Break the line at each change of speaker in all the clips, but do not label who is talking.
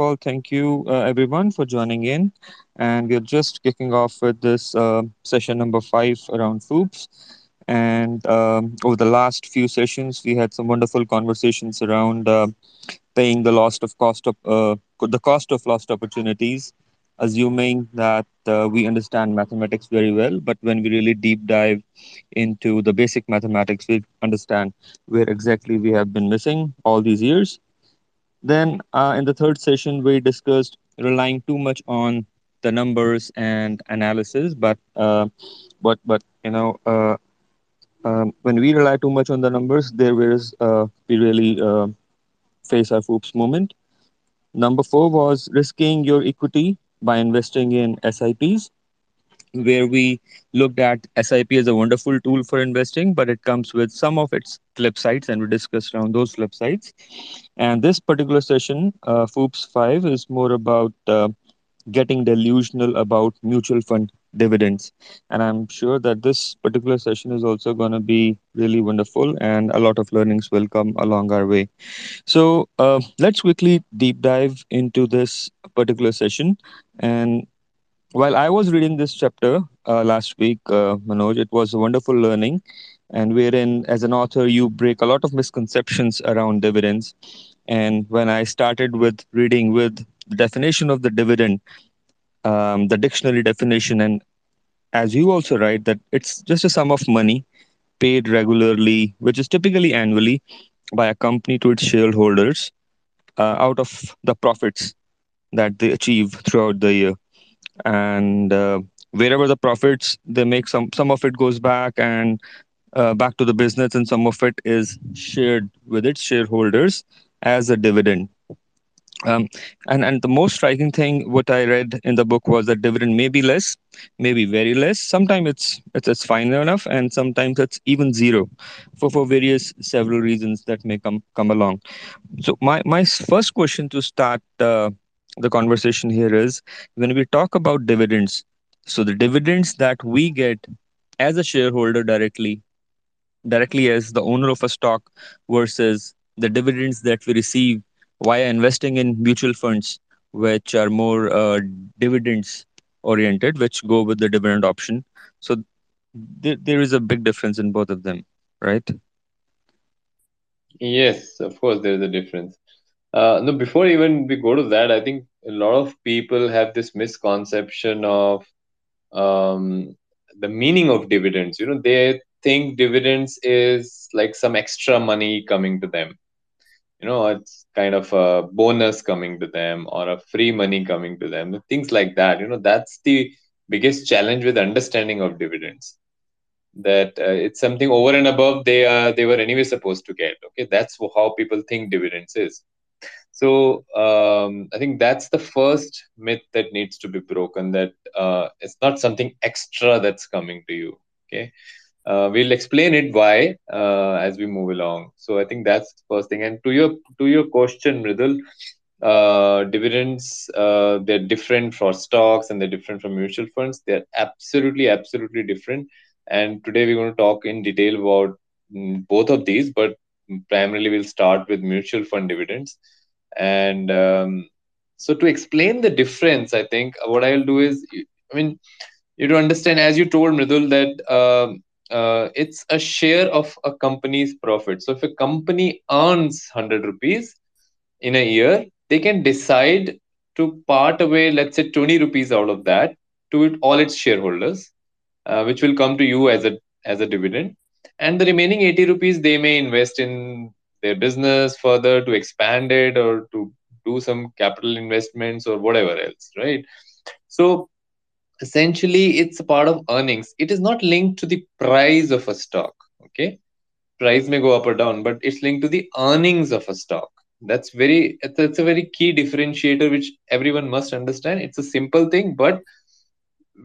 thank you uh, everyone for joining in. And we're just kicking off with this uh, session number five around FOOPs. And um, over the last few sessions, we had some wonderful conversations around uh, paying the lost of cost of uh, the cost of lost opportunities, assuming that uh, we understand mathematics very well. But when we really deep dive into the basic mathematics, we understand where exactly we have been missing all these years then uh, in the third session, we discussed relying too much on the numbers and analysis, but uh, but but you know uh, um, when we rely too much on the numbers, there is uh, we really uh, face our FOOPs moment. Number four was risking your equity by investing in SIPs where we looked at SIP as a wonderful tool for investing, but it comes with some of its flip sides, and we discussed around those flip sides. And this particular session, uh, FOOPS 5, is more about uh, getting delusional about mutual fund dividends. And I'm sure that this particular session is also going to be really wonderful, and a lot of learnings will come along our way. So uh, let's quickly deep dive into this particular session. And while I was reading this chapter uh, last week, uh, Manoj, it was a wonderful learning, and wherein, as an author, you break a lot of misconceptions around dividends. And when I started with reading with the definition of the dividend, um, the dictionary definition, and as you also write, that it's just a sum of money paid regularly, which is typically annually by a company to its shareholders uh, out of the profits that they achieve throughout the year and uh, wherever the profits they make some some of it goes back and uh, back to the business and some of it is shared with its shareholders as a dividend. Um, and and the most striking thing what i read in the book was that dividend may be less maybe very less. Sometimes it's it's, it's fine enough and sometimes it's even zero for for various several reasons that may come come along. So my my first question to start uh, the conversation here is when we talk about dividends so the dividends that we get as a shareholder directly directly as the owner of a stock versus the dividends that we receive via investing in mutual funds which are more uh, dividends oriented which go with the dividend option. So th- there is a big difference in both of them right?
Yes of course there is a difference uh, no, before even we go to that, I think a lot of people have this misconception of um, the meaning of dividends. You know, they think dividends is like some extra money coming to them. You know, it's kind of a bonus coming to them or a free money coming to them, things like that. You know, that's the biggest challenge with understanding of dividends. That uh, it's something over and above they uh, they were anyway supposed to get. Okay, that's how people think dividends is so um, I think that's the first myth that needs to be broken. That uh, it's not something extra that's coming to you. Okay, uh, we'll explain it why uh, as we move along. So I think that's the first thing. And to your to your question, Mridul, uh, dividends uh, they're different for stocks and they're different from mutual funds. They're absolutely absolutely different. And today we're going to talk in detail about mm, both of these, but primarily we'll start with mutual fund dividends and um, so to explain the difference i think what i'll do is i mean you to understand as you told mridul that um, uh, it's a share of a company's profit. So if a company earns 100 rupees in a year they can decide to part away let's say 20 rupees out of that to it, all its shareholders uh, which will come to you as a as a dividend. And the remaining 80 rupees they may invest in their business further to expand it or to do some capital investments or whatever else right? So essentially it's a part of earnings. It is not linked to the price of a stock okay? Price may go up or down but it's linked to the earnings of a stock. That's very it's a very key differentiator which everyone must understand. It's a simple thing but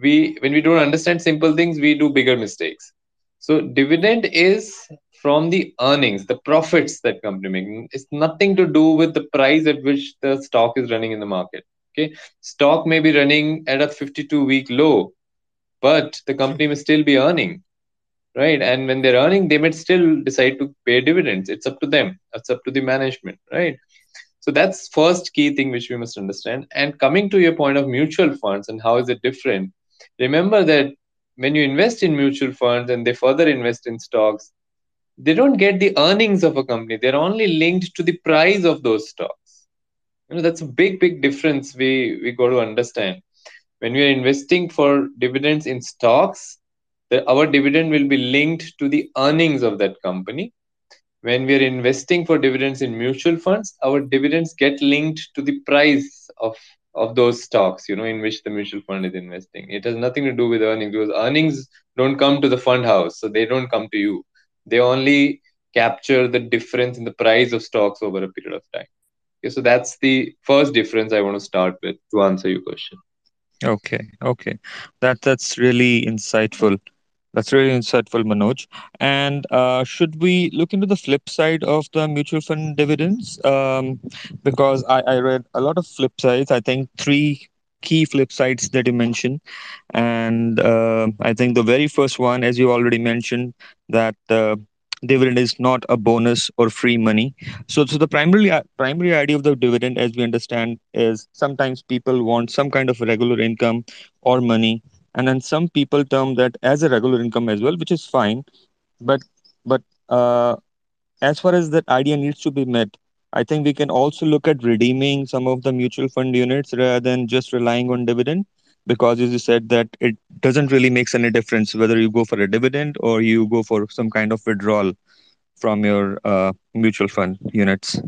we when we don't understand simple things we do bigger mistakes. So dividend is from the earnings, the profits that company making. It's nothing to do with the price at which the stock is running in the market. Okay, stock may be running at a 52 week low, but the company may still be earning, right? And when they're earning, they may still decide to pay dividends. It's up to them. It's up to the management, right? so that's first key thing which we must understand and coming to your point of mutual funds and how is it different remember that when you invest in mutual funds and they further invest in stocks they don't get the earnings of a company. They're only linked to the price of those stocks. You know that's a big big difference we we got to understand. When we are investing for dividends in stocks the, our dividend will be linked to the earnings of that company. When we are investing for dividends in mutual funds our dividends get linked to the price of of those stocks you know in which the mutual fund is investing. It has nothing to do with earnings because earnings don't come to the fund house so they don't come to you they only capture the difference in the price of stocks over a period of time okay so that's the first difference i want to start with to answer your question
Okay, okay. That that's really insightful. That's really insightful, Manoj. And uh, should we look into the flip side of the mutual fund dividends? Um, because I, I read a lot of flip sides. I think three key flip sides that you mentioned. And uh, I think the very first one, as you already mentioned, that uh, dividend is not a bonus or free money. So, so the primary primary idea of the dividend, as we understand, is sometimes people want some kind of regular income or money and then some people term that as a regular income as well which is fine but but uh, as far as that idea needs to be met i think we can also look at redeeming some of the mutual fund units rather than just relying on dividend because as you said that it doesn't really makes any difference whether you go for a dividend or you go for some kind of withdrawal from your uh, mutual fund units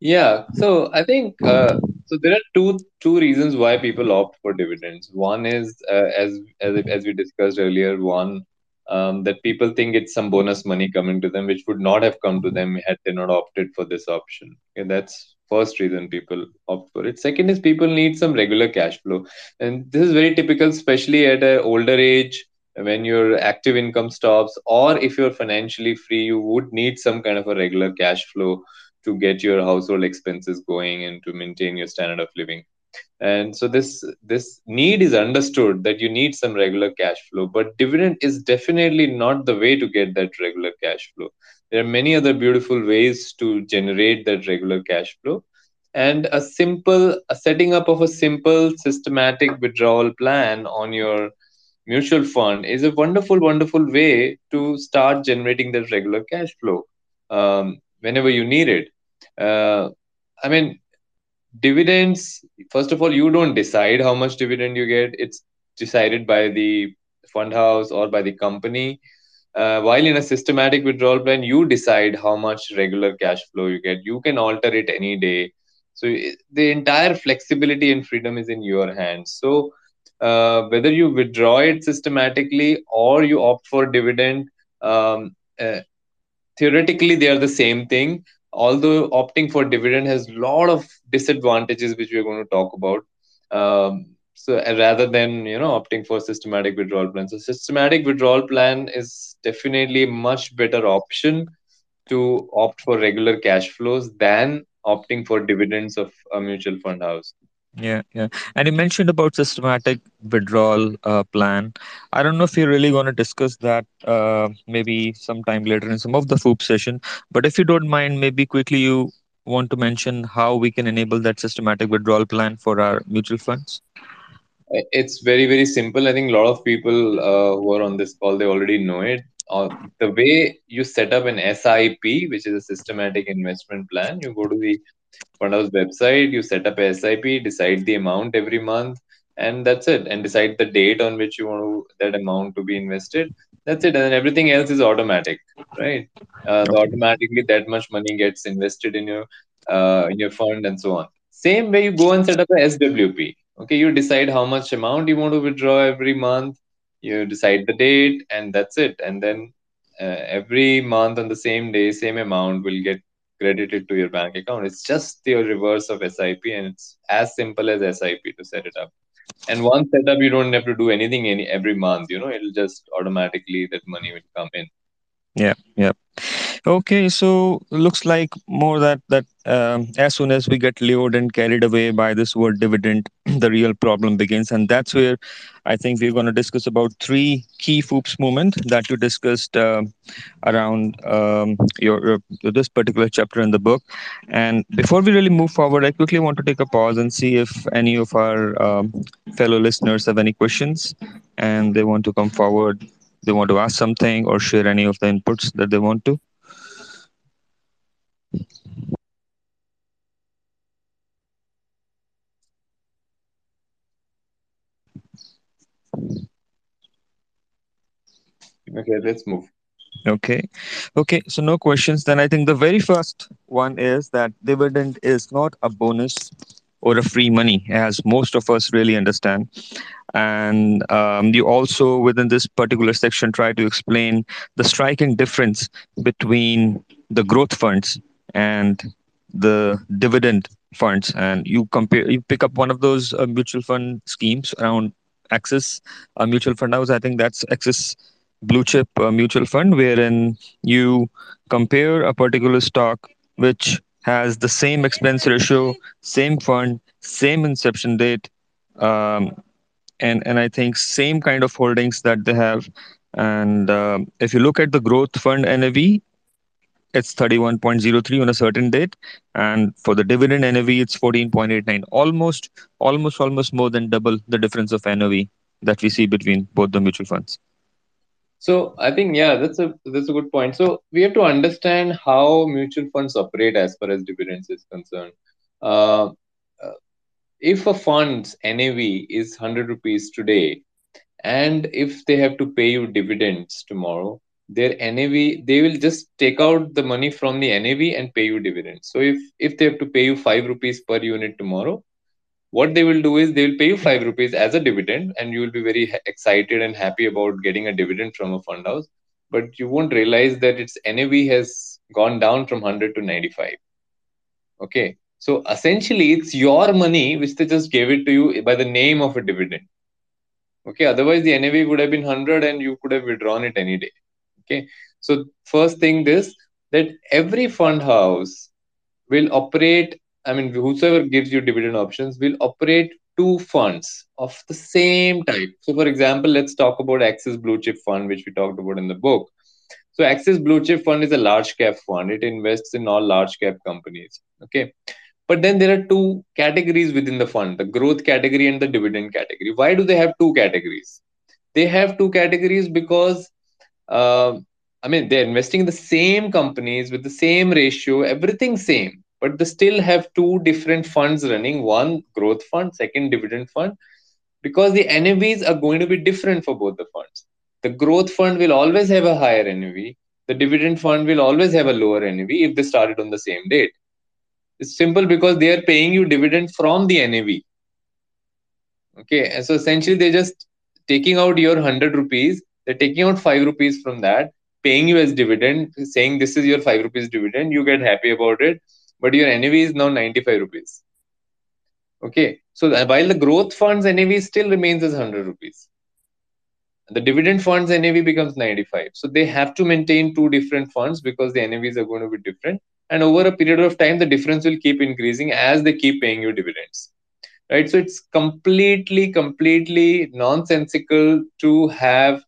Yeah, so I think uh, so. There are two two reasons why people opt for dividends. One is uh, as as as we discussed earlier. One um, that people think it's some bonus money coming to them, which would not have come to them had they not opted for this option. That's first reason people opt for it. Second is people need some regular cash flow, and this is very typical, especially at an older age when your active income stops, or if you're financially free, you would need some kind of a regular cash flow to get your household expenses going and to maintain your standard of living and so this this need is understood that you need some regular cash flow but dividend is definitely not the way to get that regular cash flow. There are many other beautiful ways to generate that regular cash flow. And a simple a setting up of a simple systematic withdrawal plan on your mutual fund is a wonderful wonderful way to start generating that regular cash flow um, whenever you need it. Uh, I mean, dividends, first of all, you don't decide how much dividend you get. It's decided by the fund house or by the company. Uh, while in a systematic withdrawal plan, you decide how much regular cash flow you get. You can alter it any day. So the entire flexibility and freedom is in your hands. So uh, whether you withdraw it systematically or you opt for dividend, um, uh, theoretically they are the same thing although opting for dividend has a lot of disadvantages which we're going to talk about um, so rather than you know opting for systematic withdrawal plan. So systematic withdrawal plan is definitely much better option to opt for regular cash flows than opting for dividends of a mutual fund house
Yeah, yeah. And you mentioned about systematic withdrawal uh, plan. I don't know if you're really going to discuss that uh, maybe sometime later in some of the FOOP session, but if you don't mind, maybe quickly you want to mention how we can enable that systematic withdrawal plan for our mutual funds.
It's very, very simple. I think a lot of people uh, who are on this call, they already know it. Uh, the way you set up an SIP, which is a systematic investment plan, you go to the fund house website, you set up a SIP, decide the amount every month, and that's it. And decide the date on which you want to, that amount to be invested. That's it. And then everything else is automatic, right? Uh, automatically that much money gets invested in your uh, in your fund and so on. Same way you go and set up a SWP. Okay, you decide how much amount you want to withdraw every month. You decide the date, and that's it. And then uh, every month on the same day, same amount will get credited to your bank account. It's just the reverse of SIP, and it's as simple as SIP to set it up. And once set up, you don't have to do anything any every month. You know, it'll just automatically that money will come in.
Yeah, yeah. Okay, so looks like more that that um, as soon as we get lured and carried away by this word dividend, the real problem begins. And that's where i think we're going to discuss about three key foops moment that you discussed uh, around um, your, your this particular chapter in the book. And before we really move forward i quickly want to take a pause and see if any of our um, fellow listeners have any questions and they want to come forward they want to ask something or share any of the inputs that they want to
Okay, let's move.
Okay. Okay. So no questions. Then I think the very first one is that dividend is not a bonus or a free money, as most of us really understand. And um, you also, within this particular section, try to explain the striking difference between the growth funds and the dividend funds. And you compare, you pick up one of those uh, mutual fund schemes around Axis uh, Mutual Fund House. I think that's Axis blue chip uh, mutual fund wherein you compare a particular stock which has the same expense ratio, same fund, same inception date, um, and and I think same kind of holdings that they have. And um if you look at the growth fund NAV, it's 31.03 on a certain date, and for the dividend NAV, it's 14.89. Almost, almost, almost more than double the difference of NAV that we see between both the mutual funds.
So I think yeah, that's a that's a good point. So we have to understand how mutual funds operate as far as dividends is concerned. Uh, uh, if a fund's NAV is hundred rupees today, and if they have to pay you dividends tomorrow, their NAV they will just take out the money from the NAV and pay you dividends. So if if they have to pay you five rupees per unit tomorrow, what they will do is they will pay you 5 rupees as a dividend and you will be very excited and happy about getting a dividend from a fund house. But you won't realize that its nav has gone down from 100 to 95 okay? So essentially it's your money which they just gave it to you by the name of a dividend. Okay? Otherwise the nav would have been 100 and you could have withdrawn it any day okay so first thing is that every fund house will operate I mean, whosoever gives you dividend options will operate two funds of the same type. So, for example, let's talk about Axis Blue Chip Fund, which we talked about in the book. So, Axis Blue Chip Fund is a large cap fund. It invests in all large cap companies. Okay. But then there are two categories within the fund the growth category and the dividend category. Why do they have two categories? They have two categories because, uh, I mean, they're investing in the same companies with the same ratio, everything same but they still have two different funds running. One growth fund second dividend fund because the navs are going to be different for both the funds. The growth fund will always have a higher nav the dividend fund will always have a lower nav if they started on the same date. It's simple because they are paying you dividend from the nav okay and so essentially they're just taking out your 100 rupees they're taking out 5 rupees from that paying you as dividend saying this is your 5 rupees dividend you get happy about it but your NAV is now 95 rupees. Okay, so while the growth funds NAV still remains as 100 rupees, the dividend funds NAV becomes 95. So they have to maintain two different funds because the NAVs are going to be different. And over a period of time, the difference will keep increasing as they keep paying you dividends. Right. So it's completely, completely nonsensical to have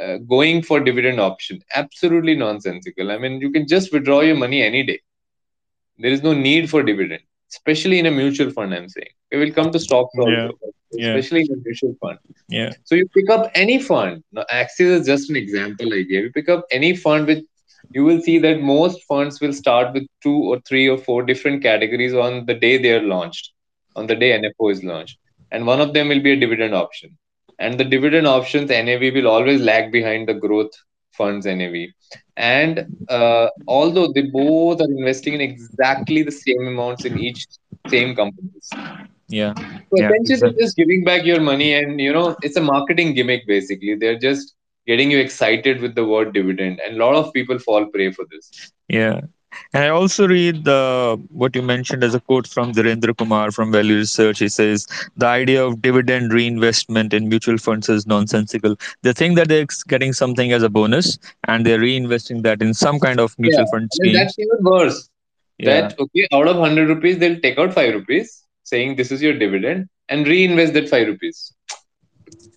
uh, going for dividend option. Absolutely nonsensical. I mean, you can just withdraw your money any day there is no need for dividend, especially in a mutual fund. I'm saying we will come to stocks also, yeah. especially yeah. in a mutual fund.
Yeah.
So you pick up any fund. Now, Axis is just an example I gave. You pick up any fund with you will see that most funds will start with two or three or four different categories on the day they are launched, on the day NFO is launched. And one of them will be a dividend option. And the dividend options NAV will always lag behind the growth funds NAV. And uh, although they both are investing in exactly the same amounts in each same companies.
Yeah.
So yeah, essentially, exactly. just giving back your money, and you know, it's a marketing gimmick basically. They're just getting you excited with the word dividend, and a lot of people fall prey for this.
Yeah, and I also read the what you mentioned as a quote from Dhirendra Kumar from Value Research. He says the idea of dividend reinvestment in mutual funds is nonsensical. They think that they're getting something as a bonus, and they're reinvesting that in some kind of mutual
yeah.
fund scheme.
that's even worse. Yeah. That okay, out of hundred rupees, they'll take out five rupees. saying this is your dividend and reinvest that 5 rupees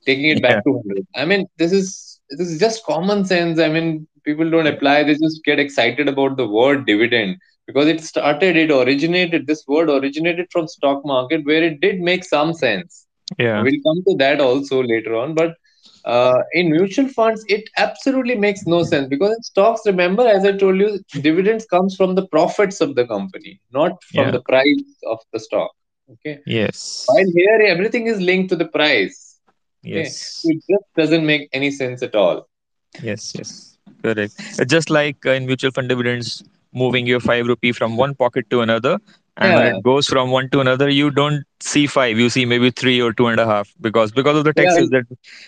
taking it
Yeah.
back to 100 i mean this is this is just common sense i mean people don't apply they just get excited about the word dividend because it started it originated this word originated from stock market where it did make some sense
Yeah.
we'll come to that also later on but uh, in mutual funds it absolutely makes no sense because in stocks remember as i told you dividends comes from the profits of the company not from
Yeah.
the price of the stock okay
Yes.
while here everything is linked to the price okay
Yes.
it just doesn't make any sense at all
Yes. Yes. Correct. Uh, Just like uh, in mutual fund dividends, moving your five rupee from one pocket to another, and when
yeah
it goes from one to another, you don't see five. You see maybe three or two and a half because because of the
yeah
taxes that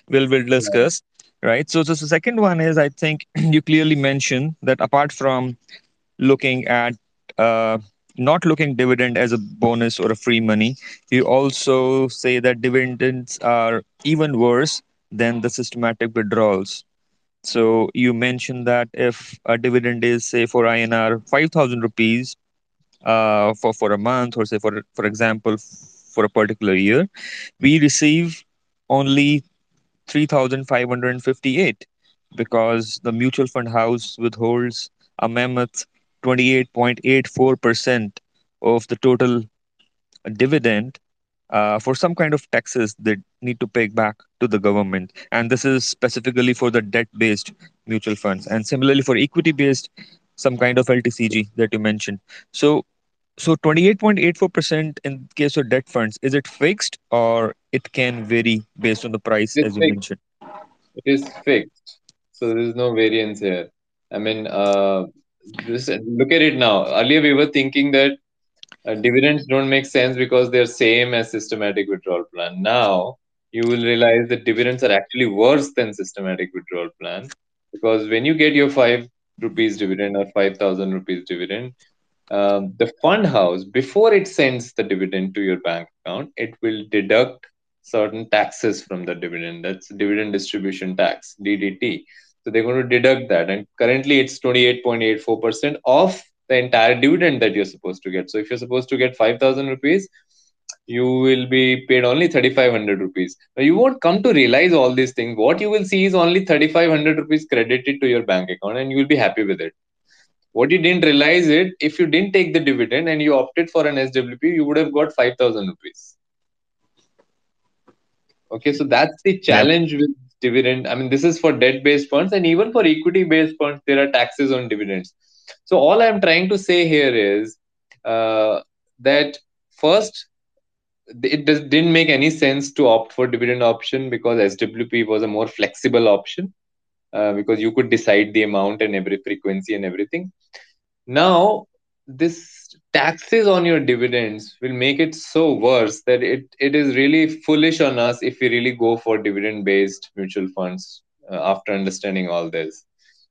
we'll will
yeah
discuss. Right. So, so the second one is I think you clearly mentioned that apart from looking at uh, not looking dividend as a bonus or a free money, you also say that dividends are even worse than the systematic withdrawals so you mentioned that if a dividend is say for INR 5000 rupees uh, for for a month or say for for example for a particular year, we receive only 3558 because the mutual fund house withholds a mammoth 28.84% of the total dividend uh, for some kind of taxes they need to pay back to the government. And this is specifically for the debt based mutual funds. And similarly for equity based, some kind of LTCG that you mentioned. So, so 28.84% in case of debt funds, is it fixed or it can vary based on the price as you
fixed
mentioned?
it is fixed so there is no variance here i mean uh this look at it now earlier we were thinking that Uh, dividends don't make sense because they're same as systematic withdrawal plan. Now you will realize that dividends are actually worse than systematic withdrawal plan because when you get your five rupees dividend or five thousand rupees dividend, um, the fund house before it sends the dividend to your bank account, it will deduct certain taxes from the dividend. That's dividend distribution tax (DDT). So they're going to deduct that, and currently it's twenty eight point eight four percent of the entire dividend that you're supposed to get. So if you're supposed to get 5,000 rupees, you will be paid only 3,500 rupees. Now you won't come to realize all these things. What you will see is only 3,500 rupees credited to your bank account and you will be happy with it. What you didn't realize it, if you didn't take the dividend and you opted for an SWP, you would have got 5,000 rupees. Okay, so that's the challenge with dividend. I mean, this is for debt based funds and even for equity based funds, there are taxes on dividends. So, all I'm trying to say here is uh, that first, it does, didn't make any sense to opt for dividend option because SWP was a more flexible option uh, because you could decide the amount and every frequency and everything. Now, this taxes on your dividends will make it so worse that it, it is really foolish on us if we really go for dividend based mutual funds uh, after understanding all this.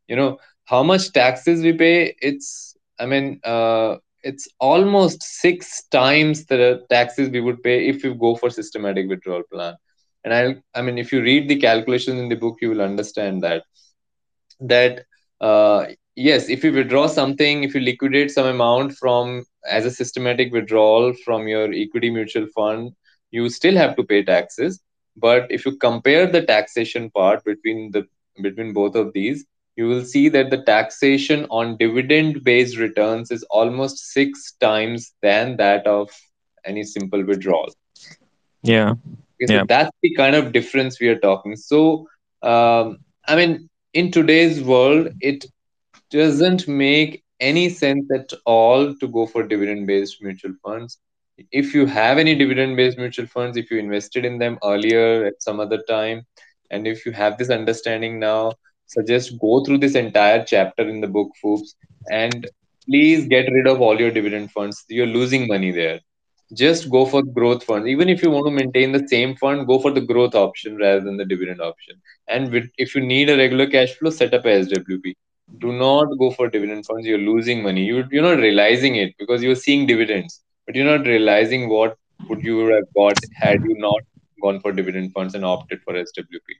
You know, how much taxes we pay, it's, I mean, uh, it's almost six times the taxes we would pay if you go for systematic withdrawal plan. And I, I mean, if you read the calculations in the book, you will understand that that uh, yes if you withdraw something if you liquidate some amount from as a systematic withdrawal from your equity mutual fund you still have to pay taxes but if you compare the taxation part between the between both of these you will see that the taxation on dividend based returns is almost six times than that of any simple withdrawal
Yeah.
Okay, so
Yeah.
that's the kind of difference we are talking. So, um, I mean, in today's world, it doesn't make any sense at all to go for dividend based mutual funds. If you have any dividend based mutual funds, if you invested in them earlier at some other time, and if you have this understanding now, suggest go through this entire chapter in the book, Foops, and please get rid of all your dividend funds. You're losing money there just go for growth funds. Even if you want to maintain the same fund, go for the growth option rather than the dividend option. And if you need a regular cash flow, set up a SWP. Do not go for dividend funds. You're losing money. You, you're not realizing it because you're seeing dividends, but you're not realizing what would you have got had you not gone for dividend funds and opted for SWP.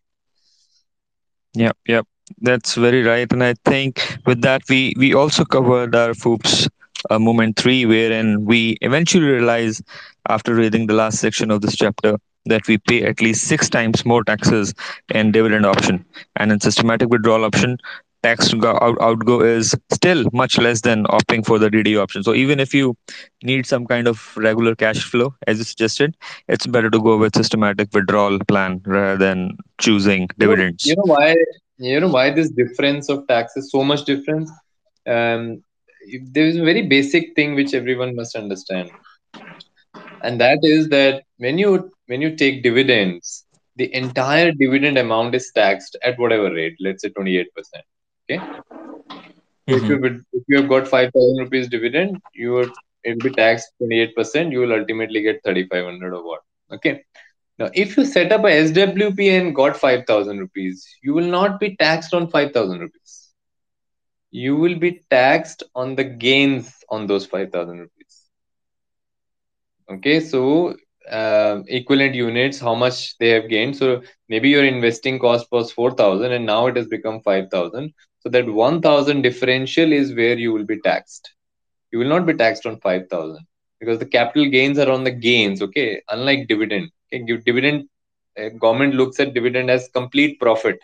Yep. Yep. That's very right. And I think with that we we also covered our FOOPs uh, moment three, wherein we eventually realize after reading the last section of this chapter that we pay at least six times more taxes in dividend option and in systematic withdrawal option tax go out, outgo is still much less than opting for the DD option. So even if you need some kind of regular cash flow, as you suggested, it's better to go with systematic withdrawal plan rather than choosing
You know, you know why you know why this difference of taxes so much difference. Um, there is a very basic thing which everyone must understand, and that is that when you when you take dividends, the entire dividend amount is taxed at whatever rate. Let's say twenty eight percent. Okay, so if you if you have got five thousand rupees dividend, you would it will be taxed twenty eight percent. You will ultimately get thirty five hundred or what. Okay. Now, if you set up a SWP and got 5,000 rupees, you will not be taxed on 5,000 rupees. You will be taxed on the gains on those 5,000 rupees. Okay, so um equivalent units, how much they have gained. So maybe your investing cost was 4,000 and now it has become 5,000. So that 1,000 differential is where you will be taxed. You will not be taxed on 5,000 because the capital gains are on the gains. Okay, unlike dividend. Okay, give dividend uh, government looks at dividend as complete profit.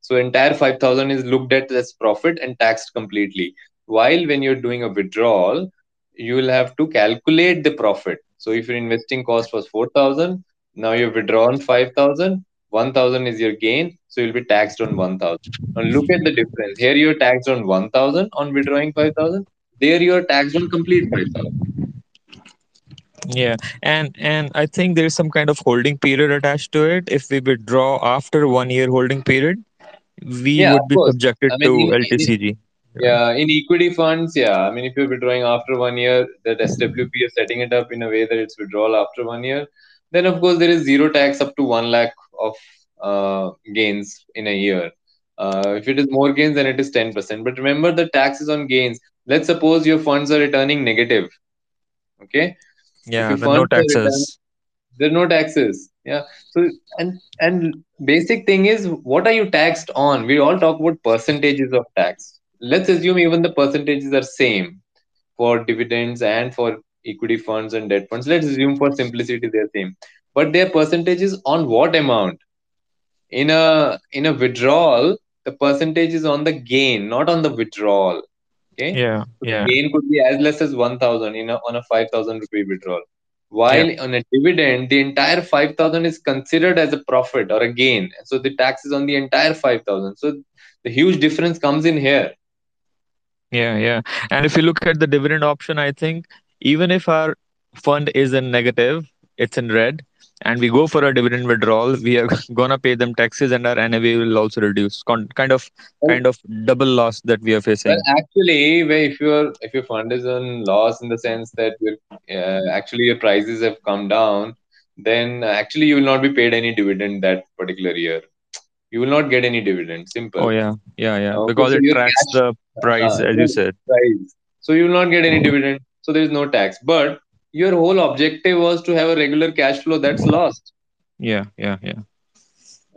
So entire 5000 is looked at as profit and taxed completely. While when you're doing a withdrawal, you will have to calculate the profit. So if your investing cost was 4000, now you've withdrawn 5000, 1000 is your gain, so you'll be taxed on 1000. Now look at the difference. Here you're taxed on 1000 on withdrawing 5000. There you're taxed on complete 5000.
Yeah, and and I think there's some kind of holding period attached to it. If we withdraw after one year holding period, we
Yeah,
would
of
be
course.
subjected
I mean,
to
in, in,
LTCG?
Yeah, in equity funds, yeah. I mean, if you're withdrawing after one year, that SWP is setting it up in a way that it's withdrawal after one year, then of course there is zero tax up to one lakh of uh, gains in a year. Uh, if it is more gains, then it is 10%. But remember, the tax is on gains. Let's suppose your funds are returning negative. Okay.
Yeah, no
funds are returning
taxes.
there are no taxes. Yeah. So and and basic thing is what are you taxed on? We all talk about percentages of tax. Let's assume even the percentages are same for dividends and for equity funds and debt funds. Let's assume for simplicity they're same. But their percentages on what amount? In a in a withdrawal, the percentage is on the gain, not on the withdrawal. Okay.
Yeah,
So
yeah,
gain could be as less as 1000 in a, on a 5000 rupee withdrawal.
yeah,
While on a dividend, the entire 5000 is considered as a profit or a gain. So the tax is on the entire 5000. So the huge difference comes in here.
yeah, yeah. And if you look at the dividend option, I think even if our fund is in negative, it's in red, and we go for a dividend withdrawal, we are gonna pay them taxes, and our NAV will also reduce. Con- kind of, kind of double loss that we are
well,
facing.
actually, if your if your fund is in loss in the sense that your uh, actually your prices have come down, then actually you will not be paid any dividend that particular year. You will not get any dividend. Simple.
Oh yeah, yeah,
yeah.
Because
so
it tracks
cash
the price,
Uh,
as you said.
price. So you will not get any dividend. So there is no tax. But your whole objective was to have a regular cash flow that's lost.
Yeah, yeah, yeah.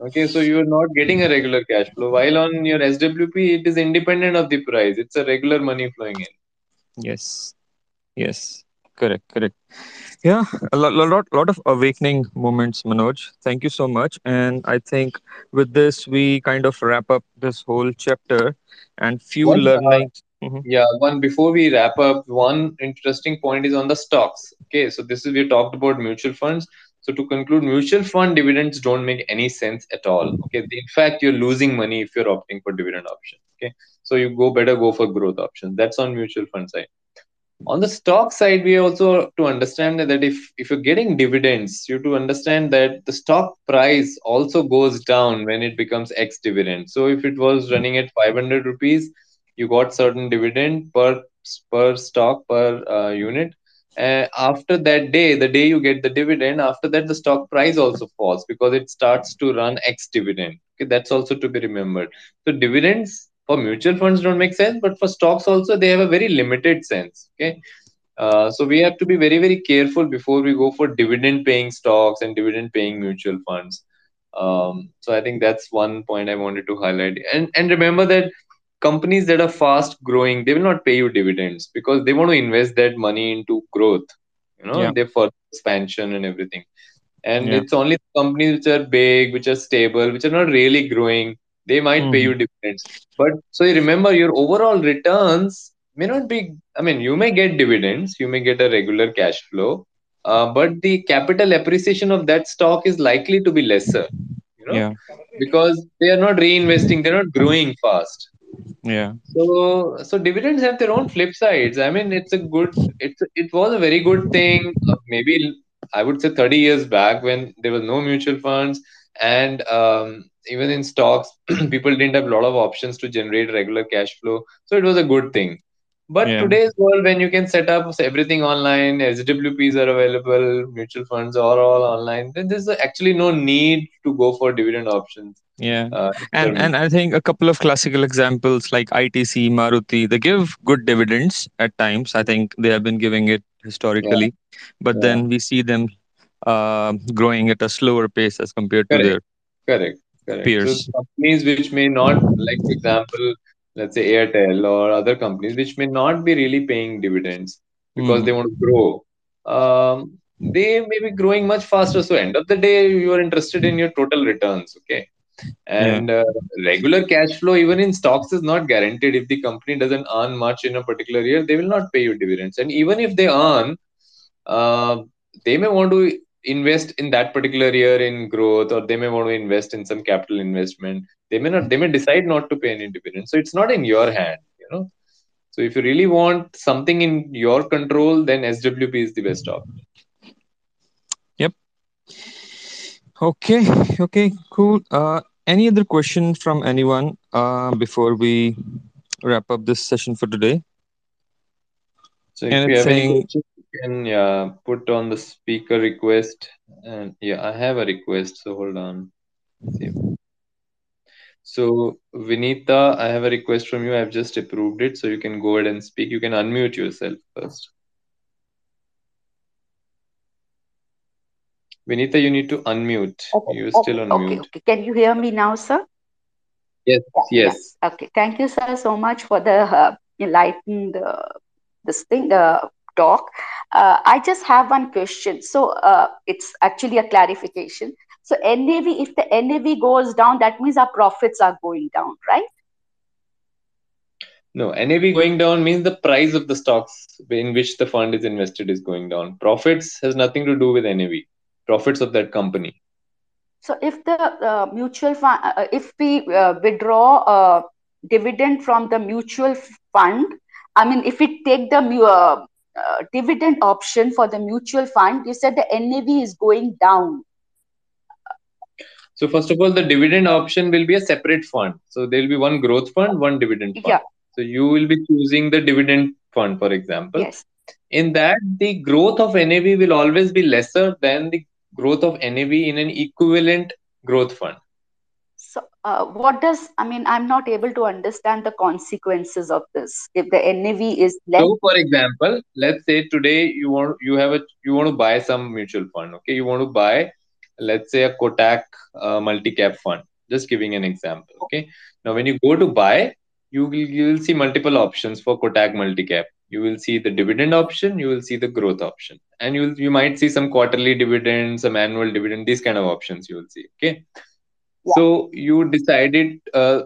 Okay, so you are not getting a regular cash flow. While on your SWP, it is independent of the price. It's a regular money flowing in.
Yes, yes. Correct, correct. Yeah, a lot, lot, lot of awakening moments, Manoj. Thank you so much. And I think with this, we kind of wrap up this whole chapter and few
One,
learnings. Mhm.
yeah, one before we wrap up, one interesting point is on the stocks. Okay, so this is we talked about mutual funds. So to conclude, mutual fund dividends don't make any sense at all. Okay, in fact, you're losing money if you're opting for dividend option. Okay, so you go better go for growth options. That's on mutual fund side. On the stock side, we also to understand that if if you're getting dividends, you have to understand that the stock price also goes down when it becomes ex dividend. So if it was running at 500 rupees, you got certain dividend per per stock per uh, unit. Uh, after that day, the day you get the dividend, after that the stock price also falls because it starts to run ex dividend. Okay, that's also to be remembered. So dividends for mutual funds don't make sense, but for stocks also they have a very limited sense. Okay, uh, so we have to be very very careful before we go for dividend paying stocks and dividend paying mutual funds. Um, so I think that's one point I wanted to highlight. And and remember that companies that are fast growing they will not pay you dividends because they want to invest that money into growth you know
Yeah.
they for expansion and everything and
Yeah.
it's only companies which are big which are stable which are not really growing they might pay you
Mhm.
dividends but so you remember your overall returns may not be i mean you may get dividends you may get a regular cash flow uh, but the capital appreciation of that stock is likely to be lesser you know
Yeah.
because they are not reinvesting they're not growing fast
Yeah.
so, so dividends have their own flip sides. I mean, it's a good, it's it was a very good thing. Uh, maybe I would say 30 years back when there was no mutual funds and um, even in stocks, people didn't have a lot of options to generate regular cash flow. So it was a good thing. But
Yeah.
today's world, when you can set up everything online, SWPs are available, mutual funds are all online, then there's actually no need to go for dividend options.
Yeah.
Uh,
And and I think a couple of classical examples like ITC, Maruti, they give good dividends at times. I think they have been giving it
yeah,
historically, but
yeah.
then we see them uh, growing at a slower pace as compared to their
Correct, correct. So
peers.
companies which may not, like for example, let's say Airtel or other companies which may not be really paying dividends because they
Mm.
want to grow, um, they may be growing much faster. So end of the day, you are interested in your total returns, okay?
Yeah.
And uh, regular cash flow, even in stocks, is not guaranteed. If the company doesn't earn much in a particular year, they will not pay you dividends. And even if they earn, uh, they may want to invest in that particular year in growth or they may want to invest in some capital investment they may not they may decide not to pay any dividend so it's not in your hand you know so if you really want something in your control then swp is the best option
Yep. Okay. Okay. Cool. Uh, any other question from anyone uh, before we wrap up this session for today?
so if you have any can yeah put on the speaker request and yeah i have a request so hold on see so vinita i have a request from you i've just approved it so you can go ahead and speak you can unmute yourself first Vinita, you need to unmute.
Okay,
You're
okay,
still on
okay,
mute.
okay. Can you hear me now, sir?
Yes,
Yeah,
yes.
yeah. Okay. Thank you, sir, so much for the uh, enlightened uh, this thing uh, talk. Uh, I just have one question. So uh, it's actually a clarification. So NAV, if the NAV goes down, that means our profits are going down, right?
No, NAV going down means the price of the stocks in which the fund is invested is going down. Profits has nothing to do with NAV. Profits of that company.
So if the uh, mutual fund, uh, if we uh, withdraw uh, dividend from the mutual fund, I mean, if we take the mu- uh, uh, dividend option for the mutual fund, you said the NAV is going down.
So first of all, the dividend option will be a separate fund. So there will be one growth fund, one dividend fund.
Yeah.
So you will be choosing the dividend fund, for example.
Yes.
In that, the growth of NAV will always be lesser than the growth of NAV in an equivalent growth fund.
Uh, what does, I mean, I'm not able to understand the consequences of this. If the NAV is less,
So, for example, let's say today you want you have a you want to buy some mutual fund. Okay, you want to buy, let's say a Kotak uh, multi-cap fund. Just giving an example. Okay. Now, when you go to buy, you will you will see multiple options for Kotak multi-cap. You will see the dividend option. You will see the growth option, and you will you might see some quarterly dividend, some annual dividend. These kind of options you will see. Okay. So you decided. Uh,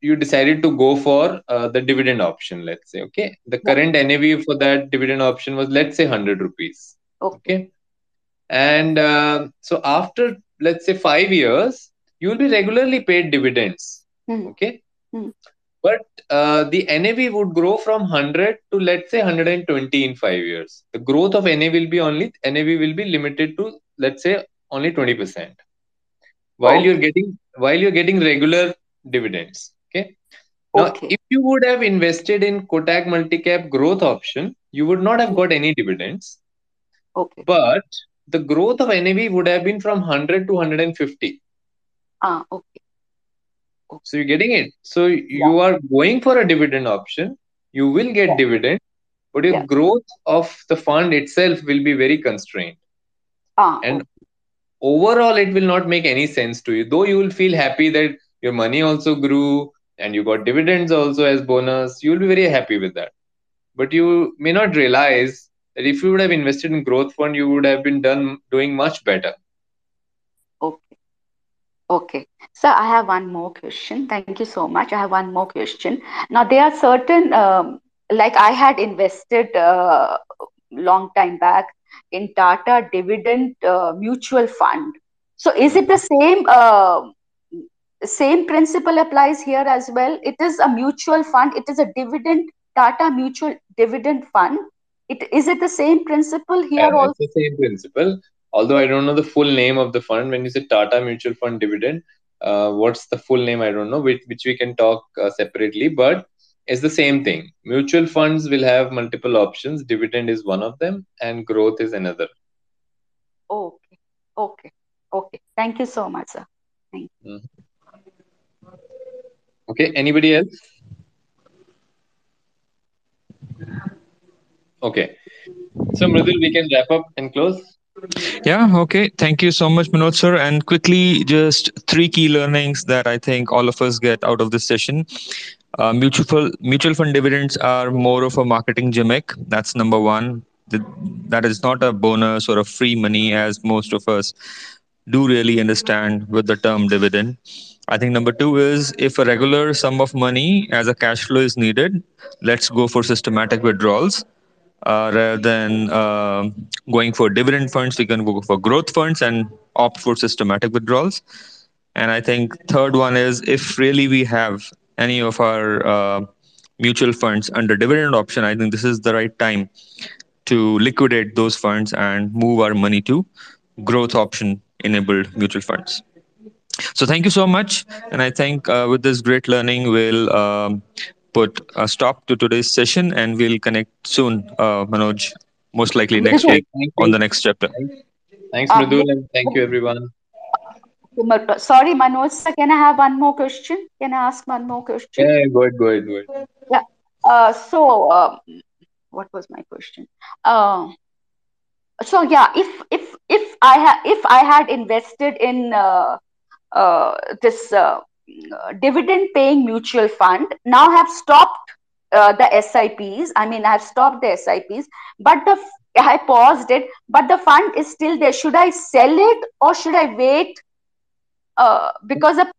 you decided to go for uh, the dividend option let's say okay the
Yeah.
current nav for that dividend option was let's say 100 rupees
okay,
okay and uh, so after let's say 5 years you will be regularly paid dividends
Hmm.
okay
Hmm.
but uh, the nav would grow from 100 to let's say 120 in 5 years the growth of nav will be only nav will be limited to let's say only 20% while
Okay.
you're getting while you're getting regular dividends okay now,
okay,
if you would have invested in Kotak Multicap growth option, you would not have got any dividends,
okay.
but the growth of NAV would have been from 100 to 150.
Ah, okay.
So you're getting it. So you are going for a dividend option, you will get
Yeah.
dividend, but your
Yeah.
growth of the fund itself will be very constrained.
Ah,
And
okay.
Overall, it will not make any sense to you. Though you will feel happy that your money also grew, and you got dividends also as bonus, you'll be very happy with that. But you may not realize that if you would have invested in growth fund, you would have been done doing much better.
Okay. Okay. So I have one more question. Thank you so much. I have one more question. Now there are certain, um, like I had invested uh, long time back in Tata Dividend uh, Mutual Fund. So is it the same? Uh, same principle applies here as well. It is a mutual fund. It is a dividend Tata Mutual Dividend Fund. It is it the same principle here
Yeah,
also?
it's the same principle. Although I don't know the full name of the fund. When you say Tata Mutual Fund Dividend, uh, what's the full name? I don't know, which, which we can talk uh, separately. But it's the same thing. Mutual funds will have multiple options. Dividend is one of them, and growth is another.
Okay, okay, okay. Thank you so much, sir. Thank you.
Mhm. Okay. Anybody else? Okay. So Mridul, we can wrap up and close.
Yeah, okay. Thank you so much, Manoj sir. And quickly, just three key learnings that I think all of us get out of this session. Uh, mutual mutual fund dividends are more of a marketing gimmick. That's number one. Th- That is not a bonus or a free money, as most of us do really understand with the term dividend. I think number two is if a regular sum of money as a cash flow is needed, let's go for systematic withdrawals uh, rather than uh, going for dividend funds. We can go for growth funds and opt for systematic withdrawals. And I think third one is if really we have any of our uh, mutual funds under dividend option, I think this is the right time to liquidate those funds and move our money to growth option enabled mutual funds. So thank you so much. And I think uh, with this great learning, we'll um, put a stop to today's session and we'll connect soon, uh, Manoj, most likely next week on the next chapter.
Thanks, thanks Mridul, and thank you everyone.
Sorry, Manoj, sir, can I have one more question? Can I ask one more question?
Yeah, go ahead, go ahead, go ahead.
Yeah. Uh, so, um, what was my question? Uh, so yeah, if if if I had if I had invested in uh, uh, this uh, dividend paying mutual fund, now have stopped uh, the SIPs. I mean, I've stopped the SIPs, but the I paused it, but the fund is still there. Should I sell it or should I wait uh, because the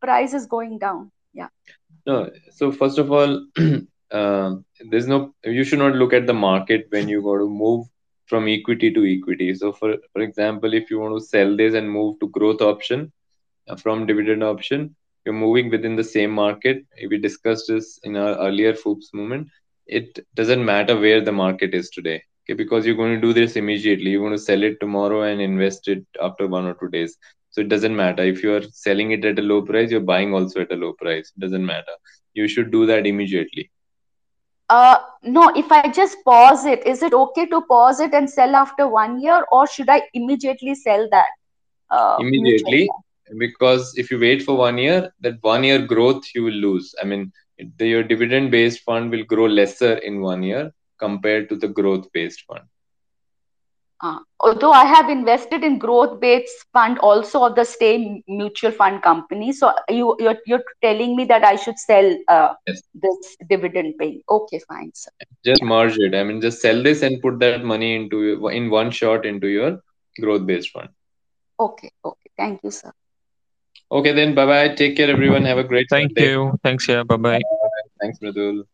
price is going down? Yeah.
No, so first of all, um, there's no you should not look at the market when you got to move from equity to equity. So for for example, if you want to sell this and move to growth option uh, from dividend option, you're moving within the same market. We discussed this in our earlier FOOPS movement. It doesn't matter where the market is today. Okay, because you're going to do this immediately. You're going to sell it tomorrow and invest it after one or two days. So it doesn't matter if you are selling it at a low price, you're buying also at a low price. It doesn't matter. You should do that immediately.
Uh, no, if I just pause it, is it okay to pause it and sell after one year, or should I immediately sell that uh, mutual
Immediately, because if you wait for one year, that one year growth you will lose. I mean, the, your dividend based fund will grow lesser in one year compared to the growth based fund.
Uh, although I have invested in growth-based fund also of the same mutual fund company, so you you're, you're telling me that I should sell uh,
Yes.
this dividend paying. Okay, fine, sir.
Just merge it. I mean, just sell this and put that money into in one shot into your growth based fund.
Okay, okay. Thank you, sir.
Okay, then bye bye. Take care, everyone. Have a great day.
Thank
day.
you. Thanks. Yeah. Bye bye.
Thanks, Mridul.